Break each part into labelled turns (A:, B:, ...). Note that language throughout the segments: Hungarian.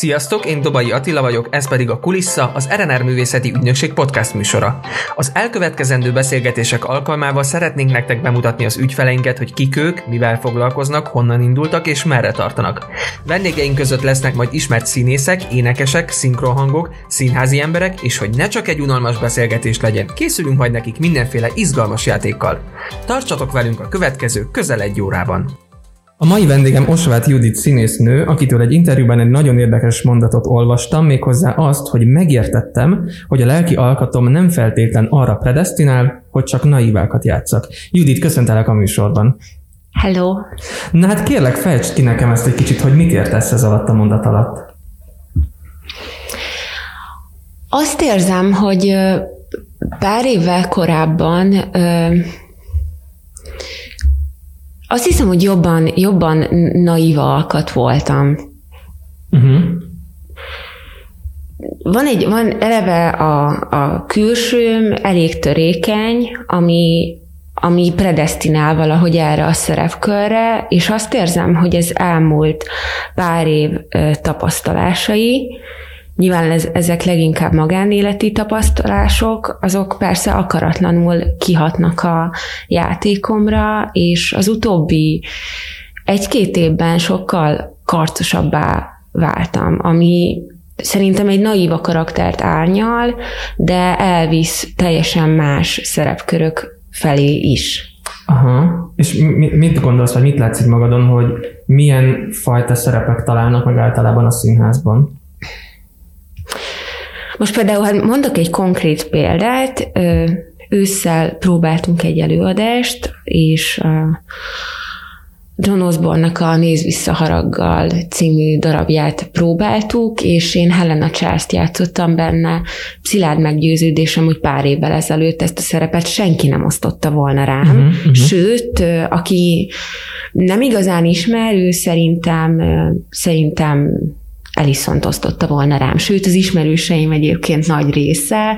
A: Sziasztok, én Dobai Attila vagyok, ez pedig a Kulissa, az RNR Művészeti Ügynökség podcast műsora. Az elkövetkezendő beszélgetések alkalmával szeretnénk nektek bemutatni az ügyfeleinket, hogy kik ők, mivel foglalkoznak, honnan indultak és merre tartanak. Vendégeink között lesznek majd ismert színészek, énekesek, szinkronhangok, színházi emberek, és hogy ne csak egy unalmas beszélgetés legyen, készülünk majd nekik mindenféle izgalmas játékkal. Tartsatok velünk a következő közel egy órában! A mai vendégem Osvát Judit színésznő, akitől egy interjúban egy nagyon érdekes mondatot olvastam, méghozzá azt, hogy megértettem, hogy a lelki alkatom nem feltétlen arra predestinál, hogy csak naivákat játszak. Judit, köszöntelek a műsorban.
B: Hello.
A: Na hát kérlek, fejtsd ki nekem ezt egy kicsit, hogy mit értesz ez alatt a mondat alatt.
B: Azt érzem, hogy pár évvel korábban azt hiszem, hogy jobban, jobban naíva alkat voltam. Uh-huh. Van egy, van eleve a, a külsőm elég törékeny, ami, ami predestinál valahogy erre a szerepkörre, és azt érzem, hogy ez elmúlt pár év tapasztalásai, Nyilván ez, ezek leginkább magánéleti tapasztalások, azok persze akaratlanul kihatnak a játékomra, és az utóbbi egy-két évben sokkal karcosabbá váltam, ami szerintem egy naíva karaktert árnyal, de elvisz teljesen más szerepkörök felé is.
A: Aha. És mi, mit gondolsz, vagy mit látszik magadon, hogy milyen fajta szerepek találnak meg általában a színházban?
B: Most például, hát mondok egy konkrét példát, ősszel próbáltunk egy előadást, és John osborne a Néz vissza haraggal című darabját próbáltuk, és én Helena charles játszottam benne. Szilárd meggyőződésem, hogy pár évvel ezelőtt ezt a szerepet senki nem osztotta volna rám. Uh-huh, uh-huh. Sőt, aki nem igazán ismer, ő szerintem, szerintem Eliszont osztotta volna rám. Sőt, az ismerőseim egyébként nagy része,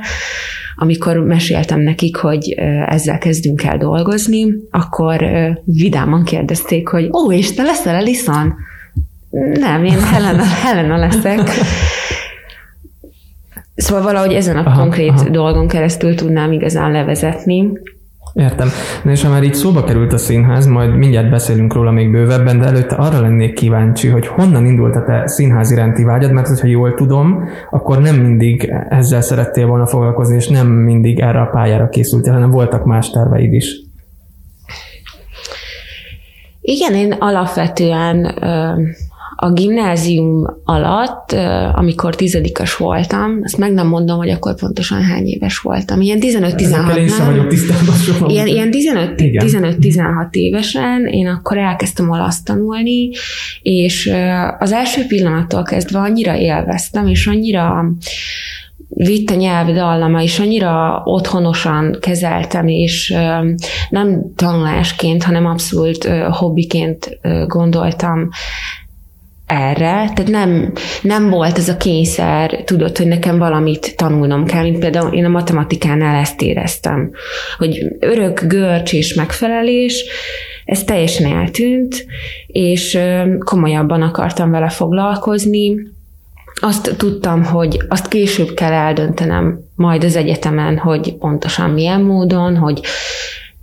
B: amikor meséltem nekik, hogy ezzel kezdünk el dolgozni, akkor vidáman kérdezték, hogy ó, és te leszel Eliszon? Nem, én Helena, Helena leszek. Szóval valahogy ezen a aha, konkrét aha. dolgon keresztül tudnám igazán levezetni.
A: Értem. Na és ha már így szóba került a színház, majd mindjárt beszélünk róla még bővebben, de előtte arra lennék kíváncsi, hogy honnan indult a te színház iránti vágyad, mert hogyha jól tudom, akkor nem mindig ezzel szerettél volna foglalkozni, és nem mindig erre a pályára készültél, hanem voltak más terveid is.
B: Igen, én alapvetően a gimnázium alatt, amikor tizedikas voltam, ezt meg nem mondom, hogy akkor pontosan hány éves voltam. Ilyen 15-16 Ilyen, ilyen 15-16 évesen én akkor elkezdtem olasz tanulni, és az első pillanattól kezdve annyira élveztem, és annyira vitt a nyelv dallama, és annyira otthonosan kezeltem, és nem tanulásként, hanem abszolút hobbiként gondoltam erre, tehát nem, nem volt ez a kényszer, tudod, hogy nekem valamit tanulnom kell, mint például én a matematikánál ezt éreztem, hogy örök görcs és megfelelés, ez teljesen eltűnt, és komolyabban akartam vele foglalkozni, azt tudtam, hogy azt később kell eldöntenem majd az egyetemen, hogy pontosan milyen módon, hogy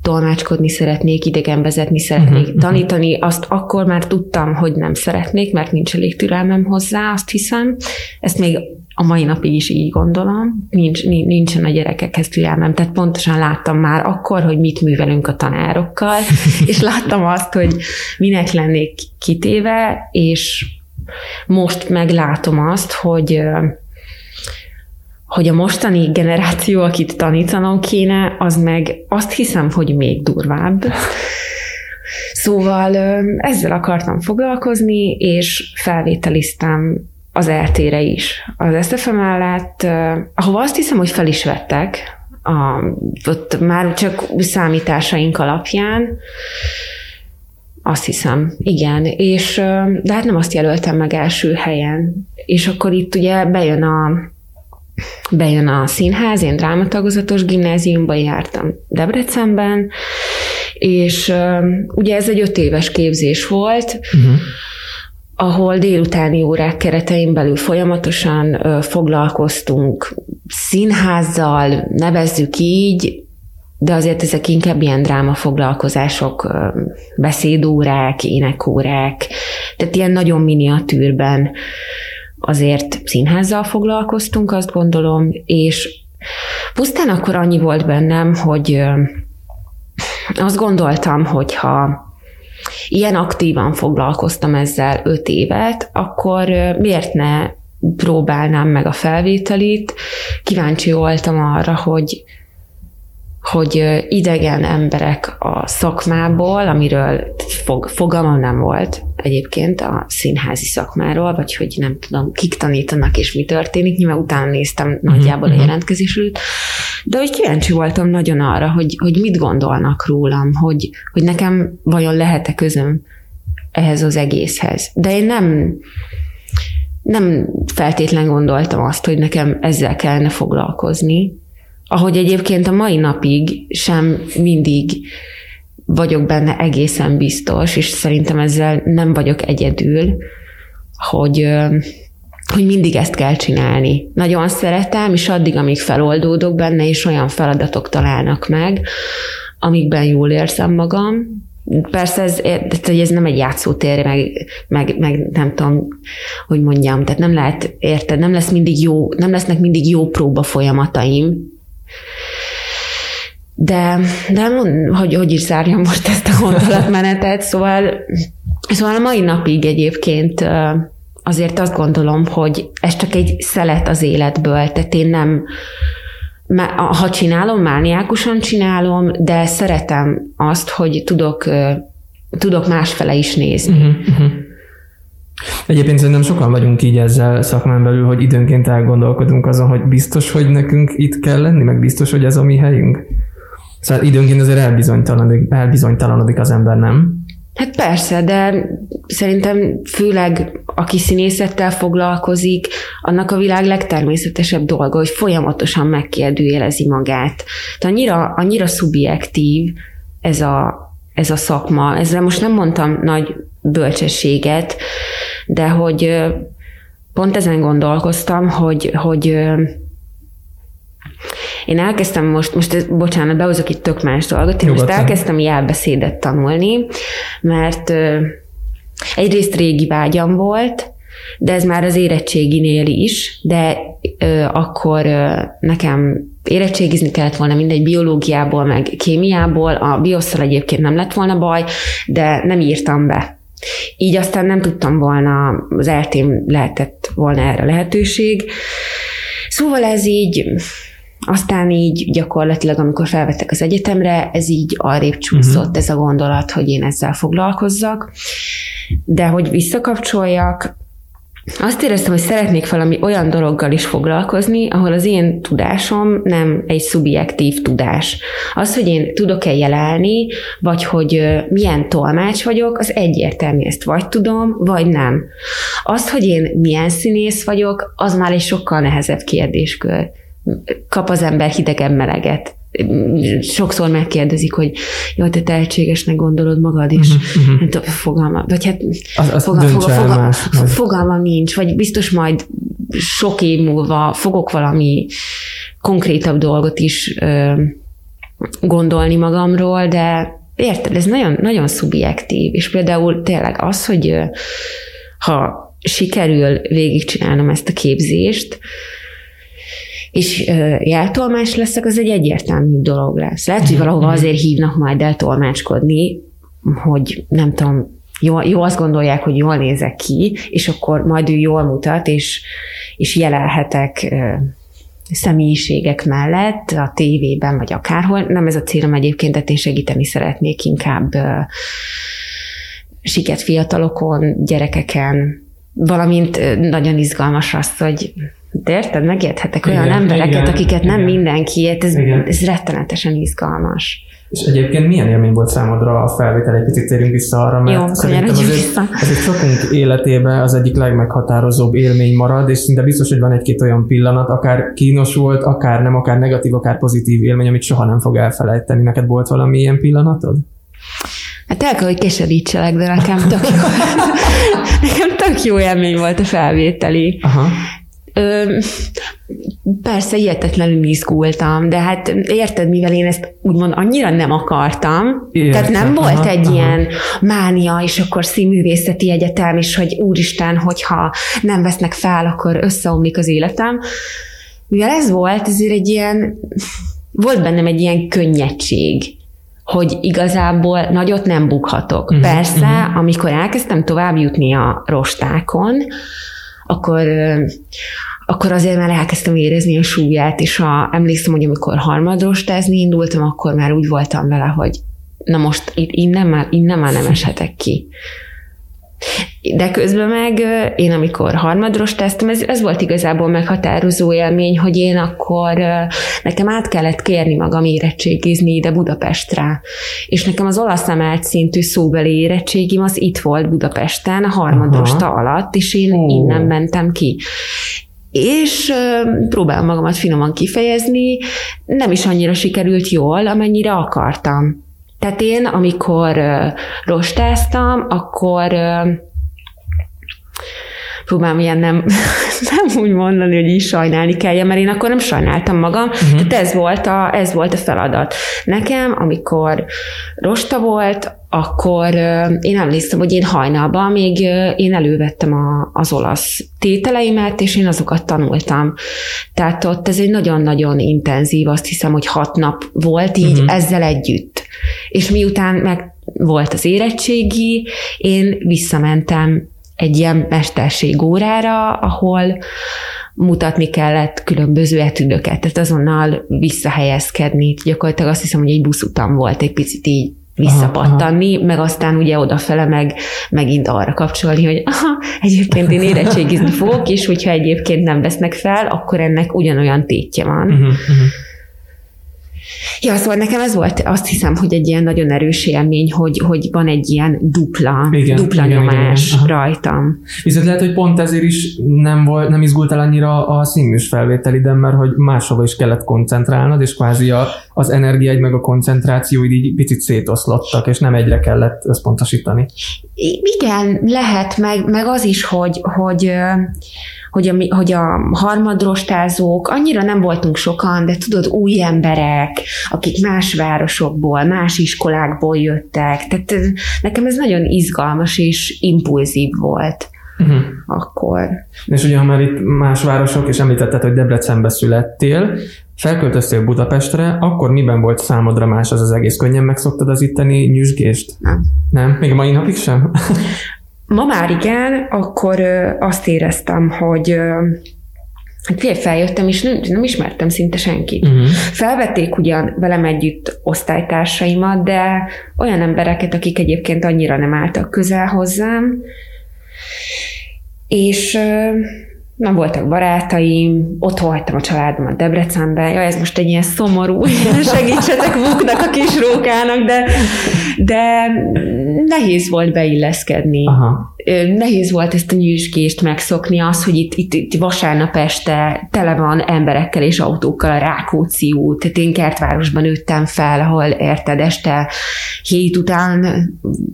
B: tolmácskodni szeretnék, idegen vezetni szeretnék, uh-huh, tanítani, azt akkor már tudtam, hogy nem szeretnék, mert nincs elég türelmem hozzá, azt hiszem. Ezt még a mai napig is így gondolom, nincs, nincsen a gyerekekhez türelmem, tehát pontosan láttam már akkor, hogy mit művelünk a tanárokkal, és láttam azt, hogy minek lennék kitéve, és most meglátom azt, hogy hogy a mostani generáció, akit tanítanom kéne, az meg azt hiszem, hogy még durvább. Szóval ezzel akartam foglalkozni, és felvételiztem az RT-re is. Az SZFM mellett, ahova azt hiszem, hogy fel is vettek, a, ott már csak számításaink alapján, azt hiszem, igen. És, de hát nem azt jelöltem meg első helyen. És akkor itt ugye bejön a bejön a színház, én drámatagozatos gimnáziumban jártam Debrecenben, és ugye ez egy öt éves képzés volt, uh-huh. ahol délutáni órák keretein belül folyamatosan foglalkoztunk színházzal, nevezzük így, de azért ezek inkább ilyen drámafoglalkozások, beszédórák, énekórák, tehát ilyen nagyon miniatűrben azért színházzal foglalkoztunk, azt gondolom, és pusztán akkor annyi volt bennem, hogy azt gondoltam, hogy ha ilyen aktívan foglalkoztam ezzel öt évet, akkor miért ne próbálnám meg a felvételit. Kíváncsi voltam arra, hogy hogy idegen emberek a szakmából, amiről fog, fogalmam nem volt egyébként a színházi szakmáról, vagy hogy nem tudom, kik tanítanak és mi történik, nyilván utána néztem nagyjából uh-huh. a mhm. jelentkezésről, de hogy kíváncsi voltam nagyon arra, hogy, hogy mit gondolnak rólam, hogy, hogy nekem vajon lehet-e közöm ehhez az egészhez. De én nem, nem feltétlen gondoltam azt, hogy nekem ezzel kellene foglalkozni, ahogy egyébként a mai napig sem mindig vagyok benne egészen biztos, és szerintem ezzel nem vagyok egyedül, hogy, hogy mindig ezt kell csinálni. Nagyon szeretem, és addig, amíg feloldódok benne, és olyan feladatok találnak meg, amikben jól érzem magam, Persze ez, ez nem egy játszótér, meg, meg, meg nem tudom, hogy mondjam, tehát nem lehet, érted, nem lesz mindig jó, nem lesznek mindig jó próba folyamataim, de, de hogy, hogy is zárjam most ezt a gondolatmenetet, szóval, szóval a mai napig egyébként azért azt gondolom, hogy ez csak egy szelet az életből, tehát én nem, ha csinálom, mániákusan csinálom, de szeretem azt, hogy tudok, tudok másfele is nézni. Uh-huh, uh-huh.
C: Egyébként szerintem sokan vagyunk így ezzel szakmán belül, hogy időnként elgondolkodunk azon, hogy biztos, hogy nekünk itt kell lenni, meg biztos, hogy ez a mi helyünk. Szóval időnként azért elbizonytalanodik, elbizonytalanodik az ember, nem?
B: Hát persze, de szerintem főleg aki színészettel foglalkozik, annak a világ legtermészetesebb dolga, hogy folyamatosan megkérdőjelezi magát. Tehát annyira, annyira szubjektív ez a, ez a szakma. Ezzel most nem mondtam nagy bölcsességet, de hogy pont ezen gondolkoztam, hogy, hogy én elkezdtem most, most bocsánat, behozok itt tök más dolgot, én most elkezdtem jelbeszédet tanulni, mert egyrészt régi vágyam volt, de ez már az érettséginél is, de ö, akkor ö, nekem érettségizni kellett volna mindegy biológiából, meg kémiából, a biosszal egyébként nem lett volna baj, de nem írtam be. Így aztán nem tudtam volna, az eltém lehetett volna erre lehetőség. Szóval ez így, aztán így gyakorlatilag, amikor felvettek az egyetemre, ez így arrébb csúszott uh-huh. ez a gondolat, hogy én ezzel foglalkozzak. De hogy visszakapcsoljak, azt éreztem, hogy szeretnék valami olyan dologgal is foglalkozni, ahol az én tudásom nem egy szubjektív tudás. Az, hogy én tudok-e jelelni, vagy hogy milyen tolmács vagyok, az egyértelmű, ezt vagy tudom, vagy nem. Az, hogy én milyen színész vagyok, az már egy sokkal nehezebb kérdéskör. Kap az ember hidegen meleget. Sokszor megkérdezik, hogy jó, te tehetségesnek gondolod magad, és uh-huh, uh-huh. fogalma, vagy hát
C: az, az fogal, fogal, fogal, más,
B: fogalmam nincs, vagy biztos majd sok év múlva fogok valami konkrétabb dolgot is ö, gondolni magamról, de érted, ez nagyon, nagyon szubjektív, és például tényleg az, hogy ha sikerül végigcsinálnom ezt a képzést, és jeltolmás leszek, az egy egyértelmű dolog lesz. Lehet, hogy valahova mhm. azért hívnak majd el tolmácskodni, hogy nem tudom, jó, jó azt gondolják, hogy jól nézek ki, és akkor majd ő jól mutat, és, és jelelhetek személyiségek mellett a tévében, vagy akárhol. Nem ez a célom egyébként, de én segíteni szeretnék inkább siket fiatalokon, gyerekeken, valamint nagyon izgalmas az, hogy de érted, megérthetek olyan igen, embereket, igen, akiket igen. nem mindenki ért, ez, ez rettenetesen izgalmas.
C: És egyébként milyen élmény volt számodra a felvétel? Egy picit térjünk vissza arra, mert Jó, szerintem azért, vissza. azért sokunk életében az egyik legmeghatározóbb élmény marad, és szinte biztos, hogy van egy-két olyan pillanat, akár kínos volt, akár nem, akár negatív, akár pozitív élmény, amit soha nem fog elfelejteni. Neked volt valami ilyen pillanatod?
B: Hát el kell, hogy keserítselek, de nekem tök jó. nekem tök jó élmény volt a felvételi. Aha. Ö, persze, hihetetlenül izgultam, de hát érted, mivel én ezt úgymond annyira nem akartam, Értem. tehát nem volt aha, egy aha. ilyen mánia, és akkor színművészeti egyetem, és hogy úristen, hogyha nem vesznek fel, akkor összeomlik az életem. Mivel ez volt, ezért egy ilyen, volt bennem egy ilyen könnyedség, hogy igazából nagyot nem bukhatok. Uh-huh, Persze, uh-huh. amikor elkezdtem tovább jutni a rostákon, akkor akkor azért már elkezdtem érezni a súlyát, és a, emlékszem, hogy amikor harmadrostázni indultam, akkor már úgy voltam vele, hogy na most itt innen már, innen már nem eshetek ki. De közben meg én, amikor harmadros tesztem, ez, ez volt igazából meghatározó élmény, hogy én akkor nekem át kellett kérni magam érettségizni ide Budapestre. És nekem az olasz emelt szintű szóbeli érettségim az itt volt Budapesten, a harmadrosta Aha. alatt, és én oh. innen mentem ki és próbálom magamat finoman kifejezni, nem is annyira sikerült jól, amennyire akartam. Tehát én, amikor rostáztam, akkor próbálom ilyen nem, nem úgy mondani, hogy is sajnálni kelljen, mert én akkor nem sajnáltam magam, uh-huh. tehát ez volt, a, ez volt a feladat. Nekem, amikor rosta volt, akkor én emlékszem, hogy én hajnalban még én elővettem a, az olasz tételeimet, és én azokat tanultam. Tehát ott ez egy nagyon-nagyon intenzív, azt hiszem, hogy hat nap volt így uh-huh. ezzel együtt. És miután meg volt az érettségi, én visszamentem egy ilyen mesterségórára, ahol mutatni kellett különböző etüdöket, tehát azonnal visszahelyezkedni. Gyakorlatilag azt hiszem, hogy egy buszutam volt egy picit így visszapattanni, aha, aha. meg aztán ugye odafele meg megint arra kapcsolni, hogy aha, egyébként én érettségizni fogok, és hogyha egyébként nem vesznek fel, akkor ennek ugyanolyan tétje van. Uh-huh, uh-huh. Ja, szóval nekem ez volt, azt hiszem, hogy egy ilyen nagyon erős élmény, hogy, hogy van egy ilyen dupla, igen, dupla igen, nyomás igen, igen. rajtam.
C: Viszont lehet, hogy pont ezért is nem, volt, nem izgultál annyira a színműs felvételiden, mert hogy máshova is kellett koncentrálnod, és kvázi a, az energiáid meg a koncentrációid így picit szétoszlottak, és nem egyre kellett összpontosítani.
B: Igen, lehet, meg, meg az is, hogy, hogy hogy a, hogy a harmadrostázók, annyira nem voltunk sokan, de tudod, új emberek, akik más városokból, más iskolákból jöttek. Tehát nekem ez nagyon izgalmas és impulzív volt. Uh-huh. Akkor.
C: És ugye, ha már itt más városok, és említetted, hogy Debrecenbe születtél, felköltöztél Budapestre, akkor miben volt számodra más az az egész? Könnyen megszoktad az itteni nyüzsgést?
B: Nem.
C: Nem? Még a mai napig sem?
B: Ma már igen, akkor azt éreztem, hogy Hát feljöttem, és nem, nem ismertem szinte senkit. Uh-huh. Felvették ugyan velem együtt osztálytársaimat, de olyan embereket, akik egyébként annyira nem álltak közel hozzám, és nem voltak barátaim, ott voltam a családomat Debrecenben, jaj, ez most egy ilyen szomorú, segítsetek Vuknak, a kis rókának, de, de nehéz volt beilleszkedni. Aha. Nehéz volt ezt a nyűsgést megszokni, az, hogy itt, itt, itt vasárnap este tele van emberekkel és autókkal a Rákóczi út. Tehát én Kertvárosban nőttem fel, ahol érted, este hét után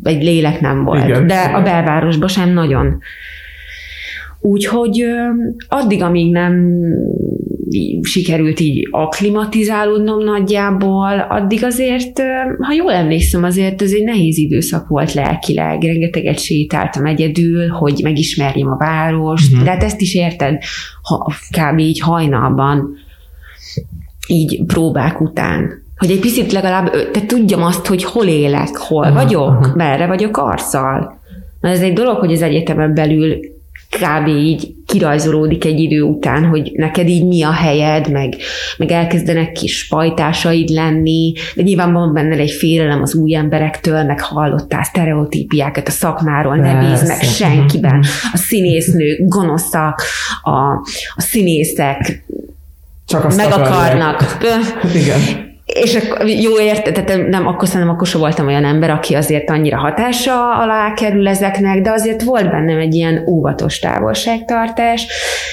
B: egy lélek nem volt. Igen, de a belvárosban sem nagyon. Úgyhogy addig, amíg nem sikerült így akklimatizálódnom nagyjából, addig azért, ha jól emlékszem, azért ez egy nehéz időszak volt lelkileg. Rengeteget sétáltam egyedül, hogy megismerjem a várost, uh-huh. de hát ezt is érted, ha, kb. így hajnalban, így próbák után hogy egy picit legalább, te tudjam azt, hogy hol élek, hol uh-huh, vagyok, uh-huh. merre vagyok arccal. Na ez egy dolog, hogy az egyetemen belül kb. így kirajzolódik egy idő után, hogy neked így mi a helyed, meg, meg elkezdenek kis pajtásaid lenni, de nyilván van benne egy félelem az új emberektől, meg hallottál sztereotípiákat a szakmáról, ne bízd meg senkiben. A színésznők gonoszak, a, a színészek Csak meg akarnak.
C: Igen.
B: És akkor jó érte, nem, akkor szerintem akkor sem voltam olyan ember, aki azért annyira hatása alá kerül ezeknek, de azért volt bennem egy ilyen óvatos távolságtartás,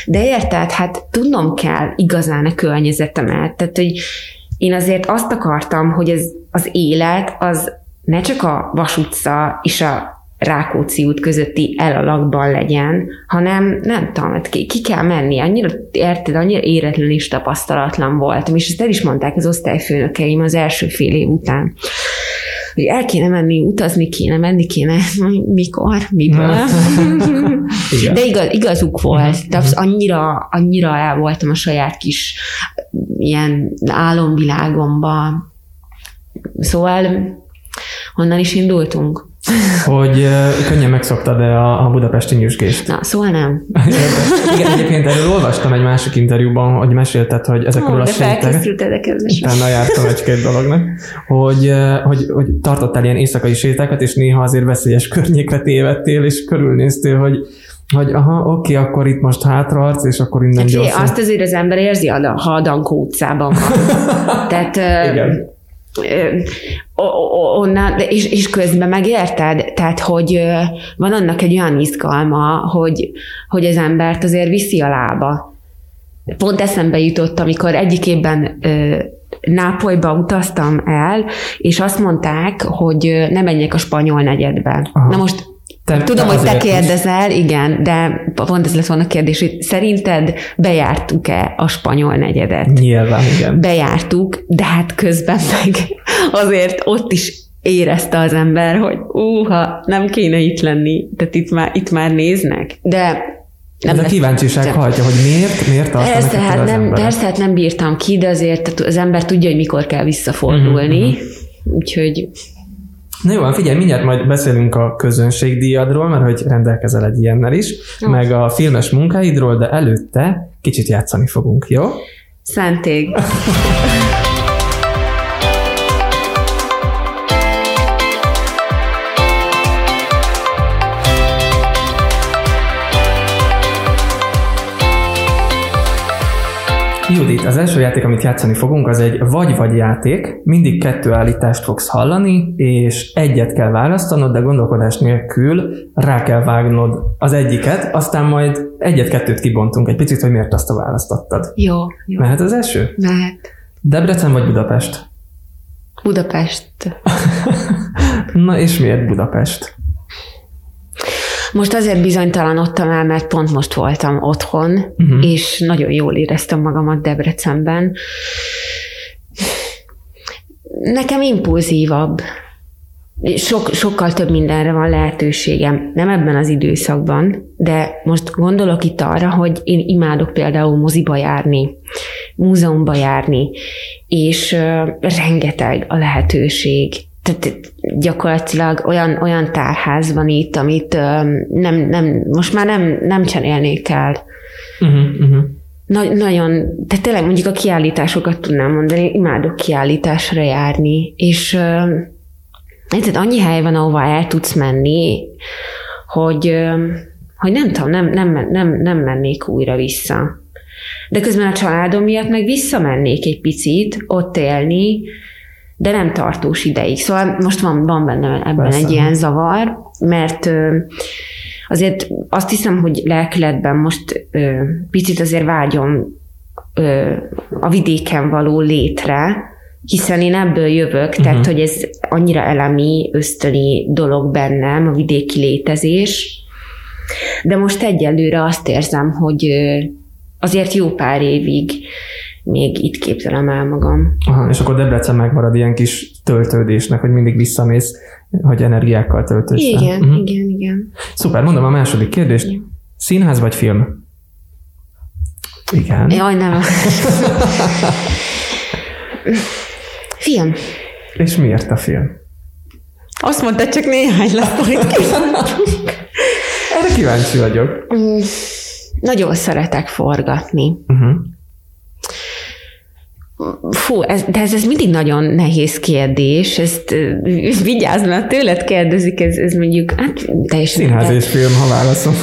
B: de érted, hát tudnom kell igazán a környezetemet, tehát hogy én azért azt akartam, hogy ez az élet az ne csak a Vas utca és a Rákóczi út közötti elalakban legyen, hanem nem tudom, hát ki, ki kell menni. Annyira, érted, annyira éretlen és tapasztalatlan voltam, és ezt el is mondták az osztályfőnökeim az első fél év után hogy el kéne menni, utazni kéne, menni kéne, mikor, miből. De igaz, igazuk volt. Tehát annyira, annyira el voltam a saját kis ilyen álomvilágomba. Szóval honnan is indultunk?
A: Hogy könnyen megszoktad -e a, a budapesti nyüzsgést.
B: Na, szóval nem.
A: Igen, egyébként erről olvastam egy másik interjúban, hogy mesélted, hogy ezekről oh, a sétek. Utána jártam egy-két dolognak, hogy, hogy, hogy tartottál ilyen éjszakai sétákat, és néha azért veszélyes környékre tévedtél, és körülnéztél, hogy hogy aha, oké, akkor itt most hátraarc, és akkor innen
B: hát, gyorsan. Azt azért az ember érzi, ha a Dankó utcában van. Tehát Igen onnan, és, és közben megérted, tehát, hogy van annak egy olyan izgalma, hogy, hogy az embert azért viszi a lába. Pont eszembe jutott, amikor egyik évben Nápolyba utaztam el, és azt mondták, hogy ne menjek a spanyol negyedbe. Aha. Na most te, Tudom, hogy te kérdezel, is. igen, de pont ez lesz volna a kérdés, hogy szerinted bejártuk-e a spanyol negyedet?
A: Nyilván, igen.
B: Bejártuk, de hát közben meg azért ott is érezte az ember, hogy úha, nem kéne itt lenni, tehát itt már, itt már néznek. De
A: nem Ez a kíváncsiság de... hajtja, hogy miért, miért tartanak
B: persze, hát nem, persze, hát nem bírtam ki, de azért az ember tudja, hogy mikor kell visszafordulni. Uh-huh. Úgyhogy
A: Na jó, figyelj, mindjárt majd beszélünk a közönségdíjadról, mert hogy rendelkezel egy ilyennel is, jó. meg a filmes munkáidról, de előtte kicsit játszani fogunk, jó?
B: Szentég.
A: Judit, az első játék, amit játszani fogunk, az egy vagy-vagy játék. Mindig kettő állítást fogsz hallani, és egyet kell választanod, de gondolkodás nélkül rá kell vágnod az egyiket, aztán majd egyet-kettőt kibontunk egy picit, hogy miért azt a választottad.
B: Jó, jó.
A: Mehet az első?
B: Mehet.
A: Debrecen vagy Budapest?
B: Budapest.
A: Na és miért Budapest?
B: Most azért bizonytalanodtam el, mert pont most voltam otthon, uh-huh. és nagyon jól éreztem magamat Debrecenben. Nekem impulzívabb. Sok, sokkal több mindenre van lehetőségem. Nem ebben az időszakban, de most gondolok itt arra, hogy én imádok például moziba járni, múzeumba járni, és uh, rengeteg a lehetőség tehát gyakorlatilag olyan, olyan tárház van itt, amit nem, nem, most már nem, nem cserélnék el. Uh-huh, uh-huh. Na, nagyon, tehát tényleg mondjuk a kiállításokat tudnám mondani, imádok kiállításra járni, és tehát annyi hely van, ahova el tudsz menni, hogy, hogy nem tudom, nem, nem, nem, nem mennék újra vissza. De közben a családom miatt meg visszamennék egy picit, ott élni, de nem tartós ideig. Szóval most van, van benne ebben Persze. egy ilyen zavar, mert azért azt hiszem, hogy lelkületben most picit azért vágyom a vidéken való létre, hiszen én ebből jövök, uh-huh. tehát hogy ez annyira elemi, ösztöni dolog bennem, a vidéki létezés, de most egyelőre azt érzem, hogy azért jó pár évig még itt képzelem el magam.
A: Aha, és akkor Debrecen megmarad ilyen kis töltődésnek, hogy mindig visszamész, hogy energiákkal töltődsz.
B: Igen, uh-huh. igen, igen.
A: Szuper, mondom a második kérdést. Igen. Színház vagy film? Igen.
B: Jaj, nem. film.
A: És miért a film?
B: Azt mondta, csak néhány lesz, hogy
A: Erre kíváncsi vagyok. Mm,
B: nagyon szeretek forgatni. Uh-huh. Fú, ez, de ez, ez mindig nagyon nehéz kérdés, ezt vigyázz, mert tőled kérdezik, ez, ez mondjuk, hát
A: teljesen... Színház és film, ha válaszom.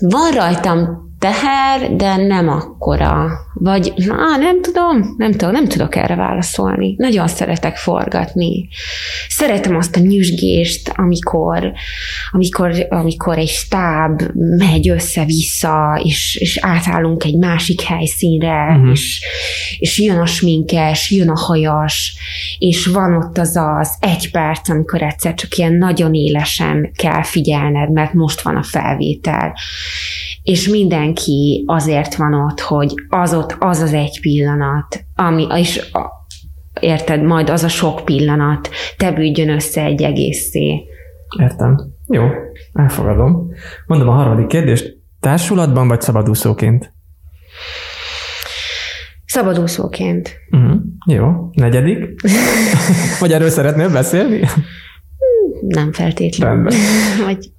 B: Van rajtam teher, de nem akkora. Vagy, na, nem tudom, nem tudom, nem tudok erre válaszolni. Nagyon szeretek forgatni. Szeretem azt a nyüzsgést, amikor, amikor, amikor egy stáb megy össze-vissza, és, és átállunk egy másik helyszínre, uh-huh. és, és jön a sminkes, jön a hajas, és van ott az az egy perc, amikor egyszer csak ilyen nagyon élesen kell figyelned, mert most van a felvétel és mindenki azért van ott, hogy az ott az az egy pillanat, ami, és érted, majd az a sok pillanat tevődjön össze egy egészé.
A: Értem. Jó, elfogadom. Mondom a harmadik kérdést. Társulatban vagy szabadúszóként?
B: Szabadúszóként.
A: Uh-huh. Jó. Negyedik? vagy erről szeretnél beszélni?
B: Nem feltétlenül.
A: Rendben. vagy...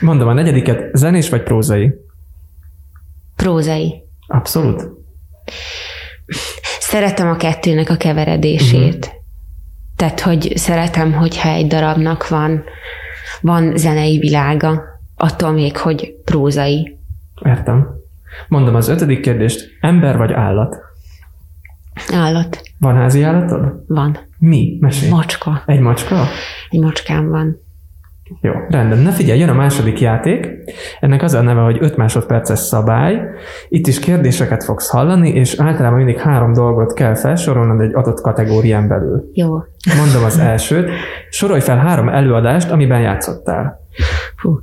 A: Mondom a negyediket, zenés vagy prózai?
B: Prózai.
A: Abszolút.
B: Szeretem a kettőnek a keveredését. Uh-huh. Tehát, hogy szeretem, hogyha egy darabnak van, van zenei világa, attól még, hogy prózai.
A: Értem. Mondom az ötödik kérdést. Ember vagy állat?
B: Állat.
A: Van házi állatod?
B: Van.
A: Mi? Mesélj.
B: Macska.
A: Egy macska?
B: Egy macskám van.
A: Jó, rendben. Na figyelj, jön a második játék. Ennek az a neve, hogy 5 másodperces szabály. Itt is kérdéseket fogsz hallani, és általában mindig három dolgot kell felsorolnod egy adott kategórián belül.
B: Jó.
A: Mondom az elsőt. Sorolj fel három előadást, amiben játszottál.
B: Hú,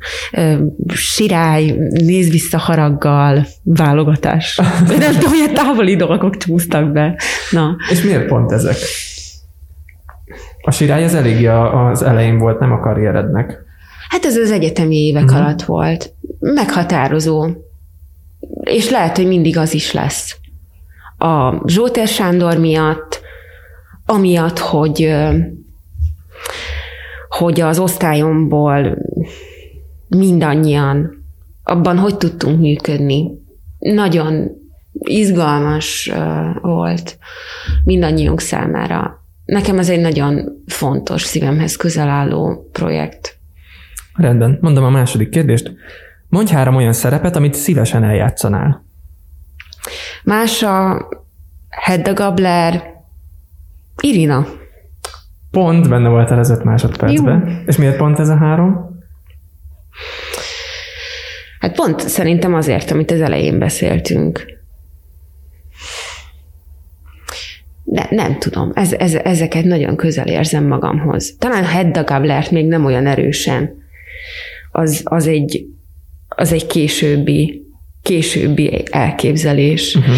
B: sirály, néz vissza haraggal, válogatás. Nem tudom, hogy távoli dolgok csúsztak be. Na.
A: És miért pont ezek? A sirály az elég az elején volt, nem a karrierednek.
B: Hát ez az egyetemi évek uh-huh. alatt volt. Meghatározó. És lehet, hogy mindig az is lesz. A Zsóter Sándor miatt, amiatt, hogy hogy az osztályomból mindannyian abban hogy tudtunk működni. Nagyon izgalmas volt mindannyiunk számára nekem ez egy nagyon fontos, szívemhez közel álló projekt.
A: Rendben. Mondom a második kérdést. Mondj három olyan szerepet, amit szívesen eljátszanál.
B: Mása, Hedda Gabler, Irina.
A: Pont benne voltál az öt másodpercben. Jó. És miért pont ez a három?
B: Hát pont szerintem azért, amit az elején beszéltünk. Ne, nem tudom, ez, ez, ezeket nagyon közel érzem magamhoz. Talán Hedda Gablert még nem olyan erősen. Az, az, egy, az egy későbbi, későbbi elképzelés. Uh-huh.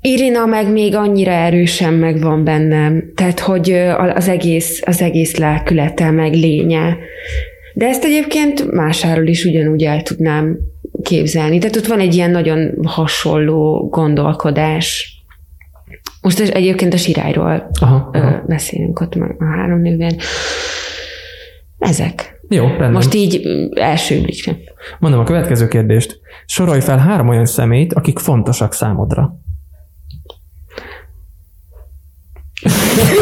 B: Irina meg még annyira erősen megvan bennem, tehát hogy az egész, az egész lelkülete, meg lénye. De ezt egyébként másáról is ugyanúgy el tudnám képzelni. Tehát ott van egy ilyen nagyon hasonló gondolkodás most egyébként a sirályról aha, aha. beszélünk ott a három nőben. Ezek.
A: Jó, rendben.
B: Most így első blikre.
A: Mondom a következő kérdést. Sorolj fel három olyan személyt, akik fontosak számodra.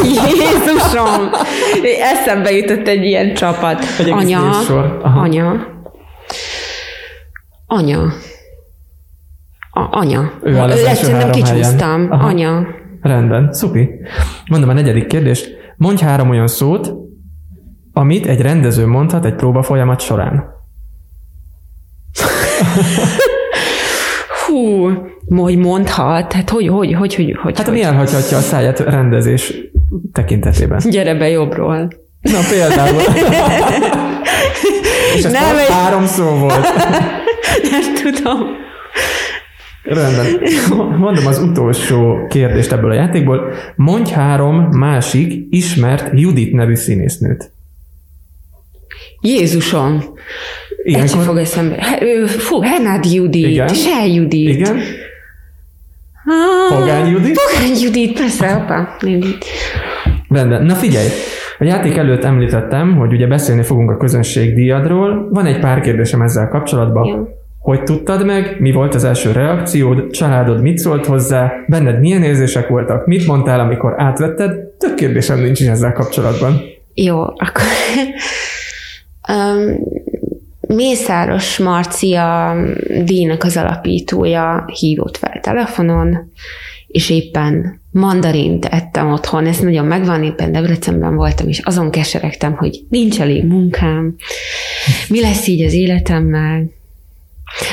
B: Jézusom! Eszembe jutott egy ilyen csapat.
A: Egy
B: anya, anya, anya, a, anya.
A: Ő áll az első
B: három kicsúsztam. Anya.
A: Rendben, szupi. Mondom a negyedik kérdést. Mondj három olyan szót, amit egy rendező mondhat egy próba folyamat során.
B: Hú, hogy mondhat, hát hogy, hogy, hogy, hogy, hogy
A: Hát hogy. mi elhagyhatja a száját rendezés tekintetében?
B: Gyere be jobbról.
A: Na például. És ez Nem, egy... három szó volt.
B: Nem tudom.
A: Rendben. Mondom az utolsó kérdést ebből a játékból. Mondj három másik ismert Judit nevű színésznőt.
B: Jézusom! Ilyenkor... Egy fog eszembe. Fú, Hernád Judit, Igen. Se Judit.
A: Igen. Ah, Pogány Judit?
B: Pogány Judit, persze, apa.
A: Rendben. Na figyelj, a játék előtt említettem, hogy ugye beszélni fogunk a közönségdíjadról. Van egy pár kérdésem ezzel kapcsolatban. Jó. Hogy tudtad meg? Mi volt az első reakciód? Családod mit szólt hozzá? Benned milyen érzések voltak? Mit mondtál, amikor átvetted? Több kérdésem nincs ezzel kapcsolatban.
B: Jó, akkor... um, Mészáros Marcia díjnak az alapítója hívott fel telefonon, és éppen mandarint ettem otthon, ez nagyon megvan, éppen Debrecenben voltam, és azon keseregtem, hogy nincs elég munkám, mi lesz így az életemmel,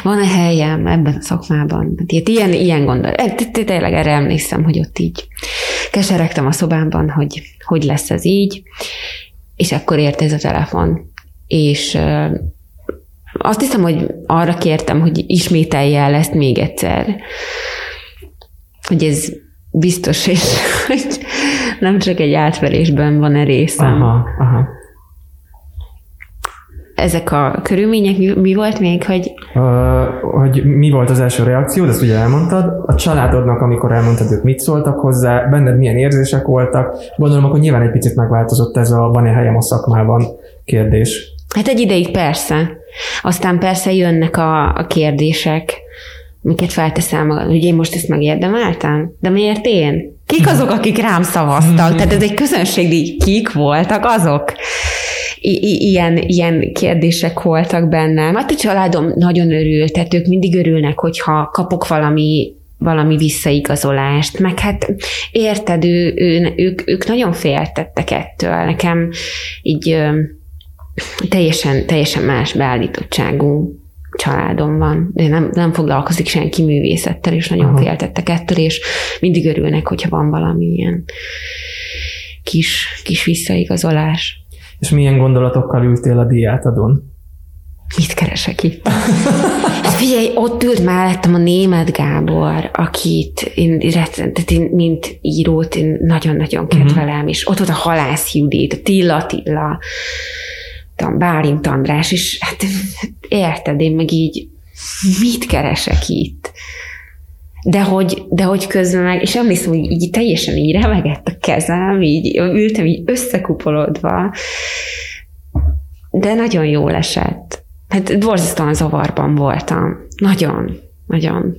B: van-e helyem ebben a szakmában? Hát ilyen, ilyen gondolat. Tényleg erre emlékszem, hogy ott így keseregtem a szobámban, hogy hogy lesz ez így, és akkor ért ez a telefon. És azt hiszem, hogy arra kértem, hogy ismételje el ezt még egyszer, hogy ez biztos, és hogy nem csak egy átverésben van-e részem. Aha, aha. Ezek a körülmények, mi, mi volt még, hogy... Uh,
A: hogy mi volt az első reakció, ezt ugye elmondtad. A családodnak, amikor elmondtad, ők mit szóltak hozzá, benned milyen érzések voltak. Gondolom, akkor nyilván egy picit megváltozott ez a van-e helyem a szakmában kérdés.
B: Hát egy ideig persze. Aztán persze jönnek a, a kérdések, miket felteszem hogy én most ezt megérdemeltem? De miért én? Kik azok, akik rám szavaztak? Tehát ez egy közönségi kik voltak azok? I- ilyen, ilyen kérdések voltak bennem. Hát a családom nagyon örült, tehát ők mindig örülnek, hogyha kapok valami valami visszaigazolást, meg hát érted, ő, ő, ők, ők nagyon féltettek ettől. Nekem így teljesen, teljesen más beállítottságú családom van, de nem, nem foglalkozik senki művészettel, és nagyon Aha. féltettek ettől, és mindig örülnek, hogyha van valami ilyen kis, kis visszaigazolás.
A: És milyen gondolatokkal ültél a diátadon?
B: Mit keresek itt? Hát figyelj, ott ült mellettem a német Gábor, akit én, tehát én mint írót én nagyon-nagyon kedvelem, uh-huh. és ott volt a Halász Judit, a Tilla Tilla, Bálint András, és hát érted, én meg így mit keresek itt? De hogy, de hogy közben meg, és emlékszem, hogy így teljesen így remegett a kezem, így ültem így összekupolodva, de nagyon jól esett. Hát borzasztóan zavarban voltam. Nagyon, nagyon.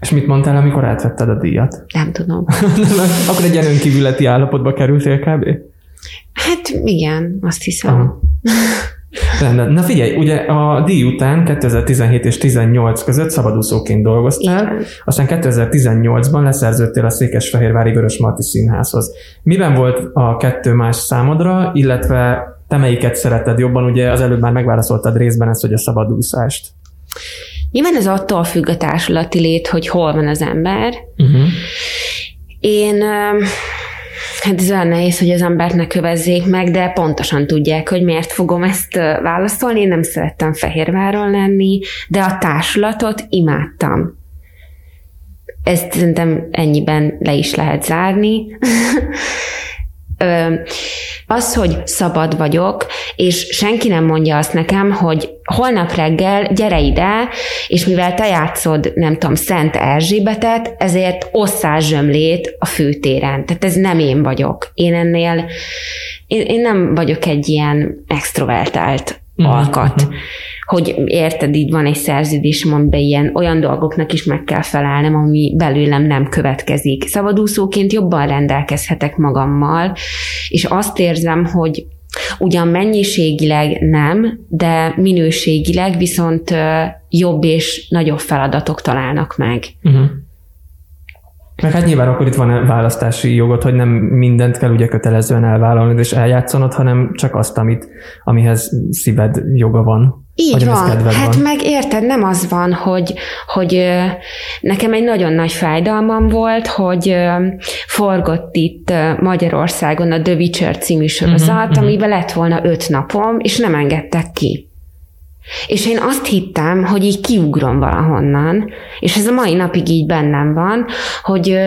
A: És mit mondtál, amikor átvetted a díjat?
B: Nem tudom.
A: Akkor egy ilyen önkívületi állapotba kerültél kb?
B: Hát igen, azt hiszem.
A: Rendben. Na figyelj, ugye a díj után 2017 és 18 között szabadúszóként dolgoztál, Igen. aztán 2018-ban leszerződtél a Székesfehérvári Vörösmarty Színházhoz. Miben volt a kettő más számodra, illetve te melyiket szereted jobban? Ugye az előbb már megválaszoltad részben ezt, hogy a szabadúszást.
B: Nyilván ez attól függ a társulati lét, hogy hol van az ember. Uh-huh. Én Hát ez olyan nehéz, hogy az embert ne kövezzék meg, de pontosan tudják, hogy miért fogom ezt válaszolni. Én nem szerettem Fehérváron lenni, de a társulatot imádtam. Ezt szerintem ennyiben le is lehet zárni. az, hogy szabad vagyok, és senki nem mondja azt nekem, hogy holnap reggel gyere ide, és mivel te játszod, nem tudom, Szent Erzsébetet, ezért osszál zsömlét a főtéren. Tehát ez nem én vagyok. Én ennél, én, én nem vagyok egy ilyen extrovertált alkat. Mm-hmm hogy érted, így van egy szerződésem, amiben ilyen olyan dolgoknak is meg kell felelnem, ami belőlem nem következik. Szabadúszóként jobban rendelkezhetek magammal, és azt érzem, hogy ugyan mennyiségileg nem, de minőségileg viszont jobb és nagyobb feladatok találnak meg. Uh-huh.
A: Meg hát nyilván akkor itt van választási jogod, hogy nem mindent kell ugye kötelezően elvállalni és eljátszanod, hanem csak azt, amit, amihez szíved joga van.
B: Így van. Hát van. meg érted, nem az van, hogy, hogy nekem egy nagyon nagy fájdalmam volt, hogy forgott itt Magyarországon a The Witcher című sorozat, uh-huh, amiben lett volna öt napom, és nem engedtek ki. És én azt hittem, hogy így kiugrom valahonnan, és ez a mai napig így bennem van, hogy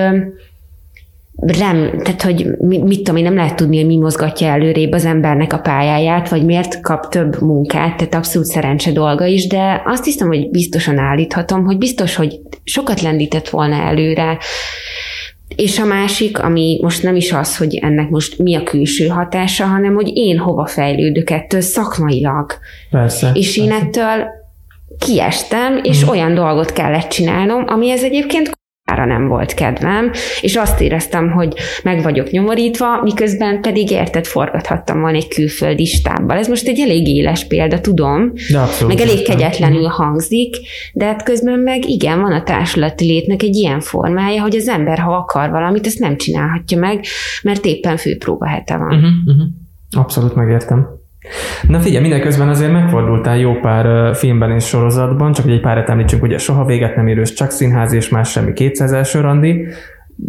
B: rem, tehát hogy mit tudom én, nem lehet tudni, hogy mi mozgatja előrébb az embernek a pályáját, vagy miért kap több munkát, tehát abszolút szerencse dolga is, de azt hiszem, hogy biztosan állíthatom, hogy biztos, hogy sokat lendített volna előre, és a másik, ami most nem is az, hogy ennek most mi a külső hatása, hanem hogy én hova fejlődök ettől szakmailag.
A: Persze.
B: És én ettől kiestem, és mm. olyan dolgot kellett csinálnom, ami ez egyébként nem volt kedvem, és azt éreztem, hogy meg vagyok nyomorítva, miközben pedig érted, forgathattam volna egy külföldi stábbal. Ez most egy elég éles példa, tudom, de abszolút, meg elég kegyetlenül hangzik, de hát közben meg igen, van a társulati létnek egy ilyen formája, hogy az ember, ha akar valamit, ezt nem csinálhatja meg, mert éppen főpróba hete van. Uh-huh, uh-huh.
A: Abszolút megértem. Na figyelj, mindeközben azért megfordultál jó pár filmben és sorozatban, csak hogy egy párat említsünk, ugye soha véget nem érős, csak színház és más semmi 200 első randi.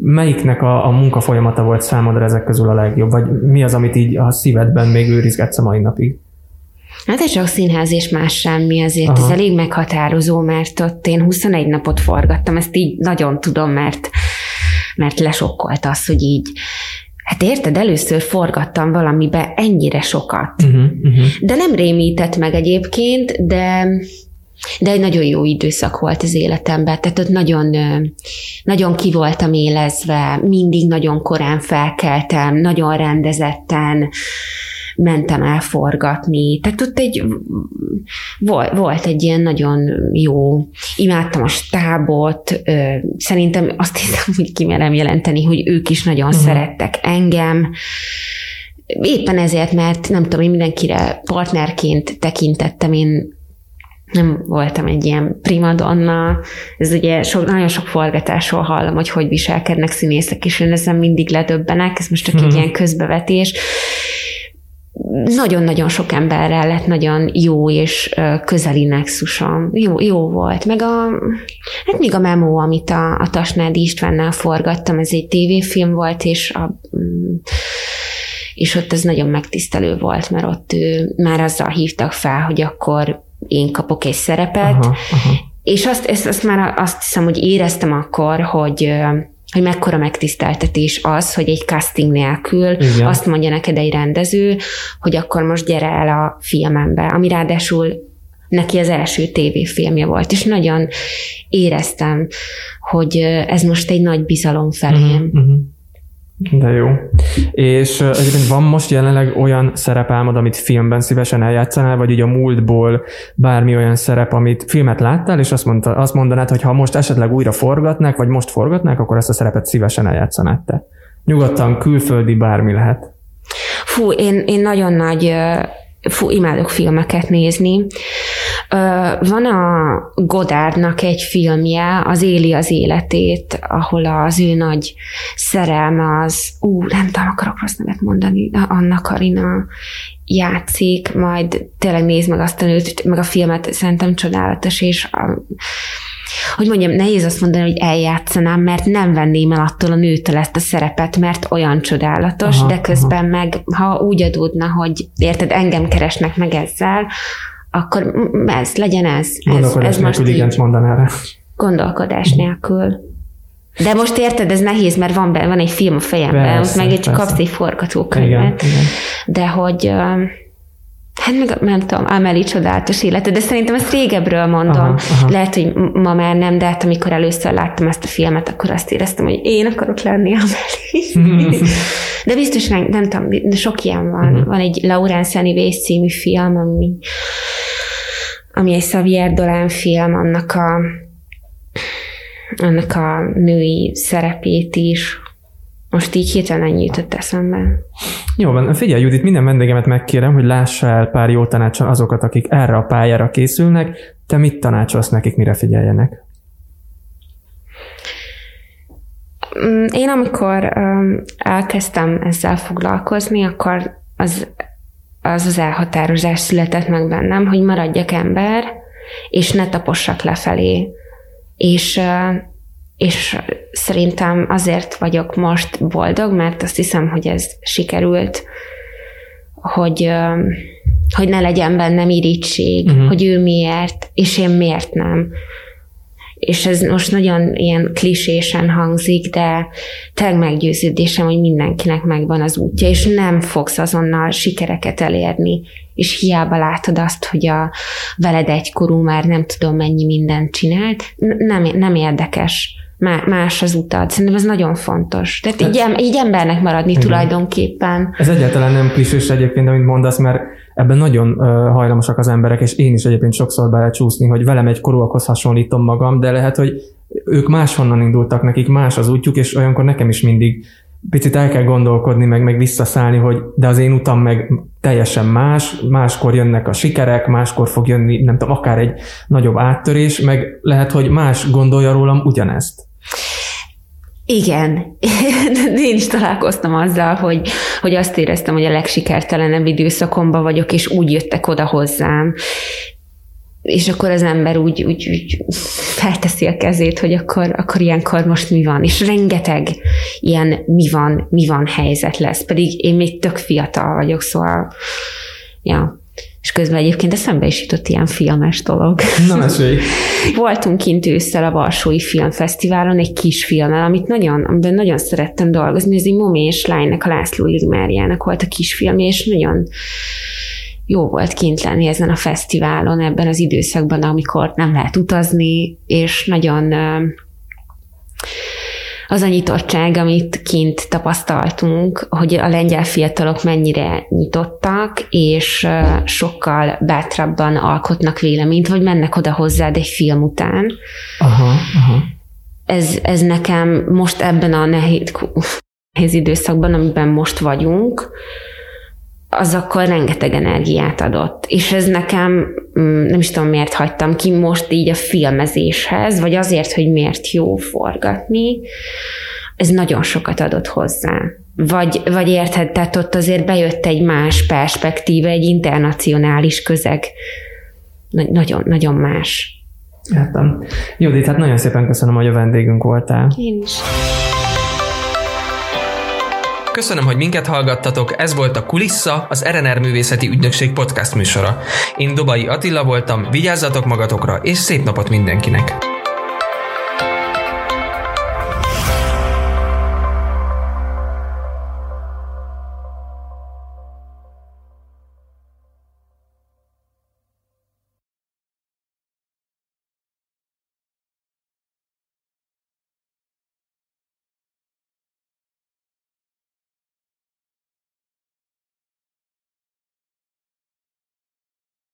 A: Melyiknek a, a munka folyamata volt számodra ezek közül a legjobb? Vagy mi az, amit így a szívedben még őrizgetsz a mai napig?
B: Hát ez csak színház és más semmi, azért Aha. ez elég meghatározó, mert ott én 21 napot forgattam, ezt így nagyon tudom, mert mert lesokkolt az, hogy így Hát érted, először forgattam valamibe ennyire sokat. Uh-huh, uh-huh. De nem rémített meg egyébként, de de egy nagyon jó időszak volt az életemben, tehát ott nagyon, nagyon ki voltam élezve, mindig nagyon korán felkeltem, nagyon rendezetten, mentem el forgatni. Tehát ott egy, volt, volt egy ilyen nagyon jó, imádtam a stábot, szerintem azt hiszem, hogy kimerem jelenteni, hogy ők is nagyon uh-huh. szerettek engem, Éppen ezért, mert nem tudom, én mindenkire partnerként tekintettem, én nem voltam egy ilyen primadonna, ez ugye sok, nagyon sok forgatásról hallom, hogy hogy viselkednek színészek, és én ezen mindig ledöbbenek, ez most csak hmm. egy mhm. ilyen közbevetés, nagyon-nagyon sok emberrel lett nagyon jó és közeli nexusom. Jó, jó volt. Meg a, hát még a memo, amit a, a Tasnádi Istvánnál forgattam, ez egy tévéfilm volt, és a, mm, és ott ez nagyon megtisztelő volt, mert ott ő, már azzal hívtak fel, hogy akkor én kapok egy szerepet, aha, aha. és azt, ezt, azt már azt hiszem, hogy éreztem akkor, hogy hogy mekkora megtiszteltetés az, hogy egy casting nélkül Igen. azt mondja neked egy rendező, hogy akkor most gyere el a filmembe, ami ráadásul neki az első tévéfilmje volt, és nagyon éreztem, hogy ez most egy nagy bizalom felém. Uh-huh, uh-huh.
A: De jó. És egyébként van most jelenleg olyan szerepálmod, amit filmben szívesen eljátszanál, vagy így a múltból bármi olyan szerep, amit filmet láttál, és azt, mondta, azt mondanád, hogy ha most esetleg újra forgatnák, vagy most forgatnák, akkor ezt a szerepet szívesen eljátszanád te. Nyugodtan külföldi bármi lehet.
B: Fú, én, én nagyon nagy fú, imádok filmeket nézni. Van a Godardnak egy filmje, az Éli az életét, ahol az ő nagy szerelme az, ú, nem tudom, akarok rossz nevet mondani, Anna Karina játszik, majd tényleg nézd meg azt a nőt, meg a filmet, szerintem csodálatos, és a, hogy mondjam, nehéz azt mondani, hogy eljátszanám, mert nem venném el attól a nőtől ezt a szerepet, mert olyan csodálatos, aha, de közben aha. meg, ha úgy adódna, hogy érted, engem keresnek meg ezzel, akkor ez, legyen ez.
A: Gondolkodás ez, ez nélkül most igent mondaná rá.
B: Gondolkodás nélkül. De most érted, ez nehéz, mert van, be, van egy film a fejemben, persze, meg egy kapsz egy forgatókönyvet. De hogy Hát meg nem tudom, Amelie csodálatos élete, de szerintem ezt régebről mondom. Aha, aha. Lehet, hogy ma már nem, de hát amikor először láttam ezt a filmet, akkor azt éreztem, hogy én akarok lenni Amelie. de biztos nem, nem tudom, de sok ilyen van. Uh-huh. Van egy Laurence Anyways című film, ami, ami egy Xavier Dolan film, annak a annak a női szerepét is most így hirtelen ennyi jutott eszembe.
A: Jó van, figyelj Judit, minden vendégemet megkérem, hogy lássa el pár jó tanácson azokat, akik erre a pályára készülnek. Te mit tanácsolsz nekik, mire figyeljenek?
B: Mm, én amikor um, elkezdtem ezzel foglalkozni, akkor az, az az elhatározás született meg bennem, hogy maradjak ember, és ne tapossak lefelé. És uh, és szerintem azért vagyok most boldog, mert azt hiszem, hogy ez sikerült, hogy, hogy ne legyen bennem irítség, uh-huh. hogy ő miért, és én miért nem. És ez most nagyon ilyen klisésen hangzik, de tényleg meggyőződésem, hogy mindenkinek megvan az útja, és nem fogsz azonnal sikereket elérni, és hiába látod azt, hogy a veled egykorú már nem tudom mennyi mindent csinált, nem, nem érdekes más az utad. Szerintem ez nagyon fontos. Tehát ez, így, így embernek maradni igen. tulajdonképpen.
A: Ez egyáltalán nem klisés egyébként, amit mondasz, mert ebben nagyon hajlamosak az emberek, és én is egyébként sokszor belecsúszni, hogy velem egy korúakhoz hasonlítom magam, de lehet, hogy ők máshonnan indultak, nekik más az útjuk, és olyankor nekem is mindig picit el kell gondolkodni, meg, meg visszaszállni, hogy de az én utam meg teljesen más, máskor jönnek a sikerek, máskor fog jönni, nem tudom, akár egy nagyobb áttörés, meg lehet, hogy más gondolja rólam ugyanezt.
B: Igen, én is találkoztam azzal, hogy, hogy azt éreztem, hogy a legsikertelenebb időszakomban vagyok, és úgy jöttek oda hozzám, és akkor az ember úgy, úgy, úgy felteszi a kezét, hogy akkor, akkor ilyenkor most mi van, és rengeteg ilyen mi van, mi van helyzet lesz, pedig én még tök fiatal vagyok, szóval ja, és közben egyébként eszembe is jutott ilyen filmes dolog.
A: Na, mesélj.
B: Voltunk kint ősszel a Varsói Filmfesztiválon egy kis filmmel, amit nagyon, amiben nagyon szerettem dolgozni. Ez egy Momi és Lánynak, a László Ligmáriának volt a kisfilmje, és nagyon jó volt kint lenni ezen a fesztiválon ebben az időszakban, amikor nem lehet utazni, és nagyon az a nyitottság, amit kint tapasztaltunk, hogy a lengyel fiatalok mennyire nyitottak, és sokkal bátrabban alkotnak véleményt, vagy mennek oda hozzád egy film után.
A: Aha, aha.
B: Ez, ez nekem most ebben a nehéz, nehéz időszakban, amiben most vagyunk, az akkor rengeteg energiát adott. És ez nekem, mm, nem is tudom miért hagytam ki most így a filmezéshez, vagy azért, hogy miért jó forgatni, ez nagyon sokat adott hozzá. Vagy, vagy érted, tehát ott azért bejött egy más perspektíva, egy internacionális közeg. Nagyon, nagyon más.
A: Értem. Judit, hát nagyon szépen köszönöm, hogy a vendégünk voltál.
B: Én is.
C: Köszönöm, hogy minket hallgattatok, ez volt a Kulissa, az RNR Művészeti Ügynökség podcast műsora. Én Dobai Attila voltam, vigyázzatok magatokra, és szép napot mindenkinek!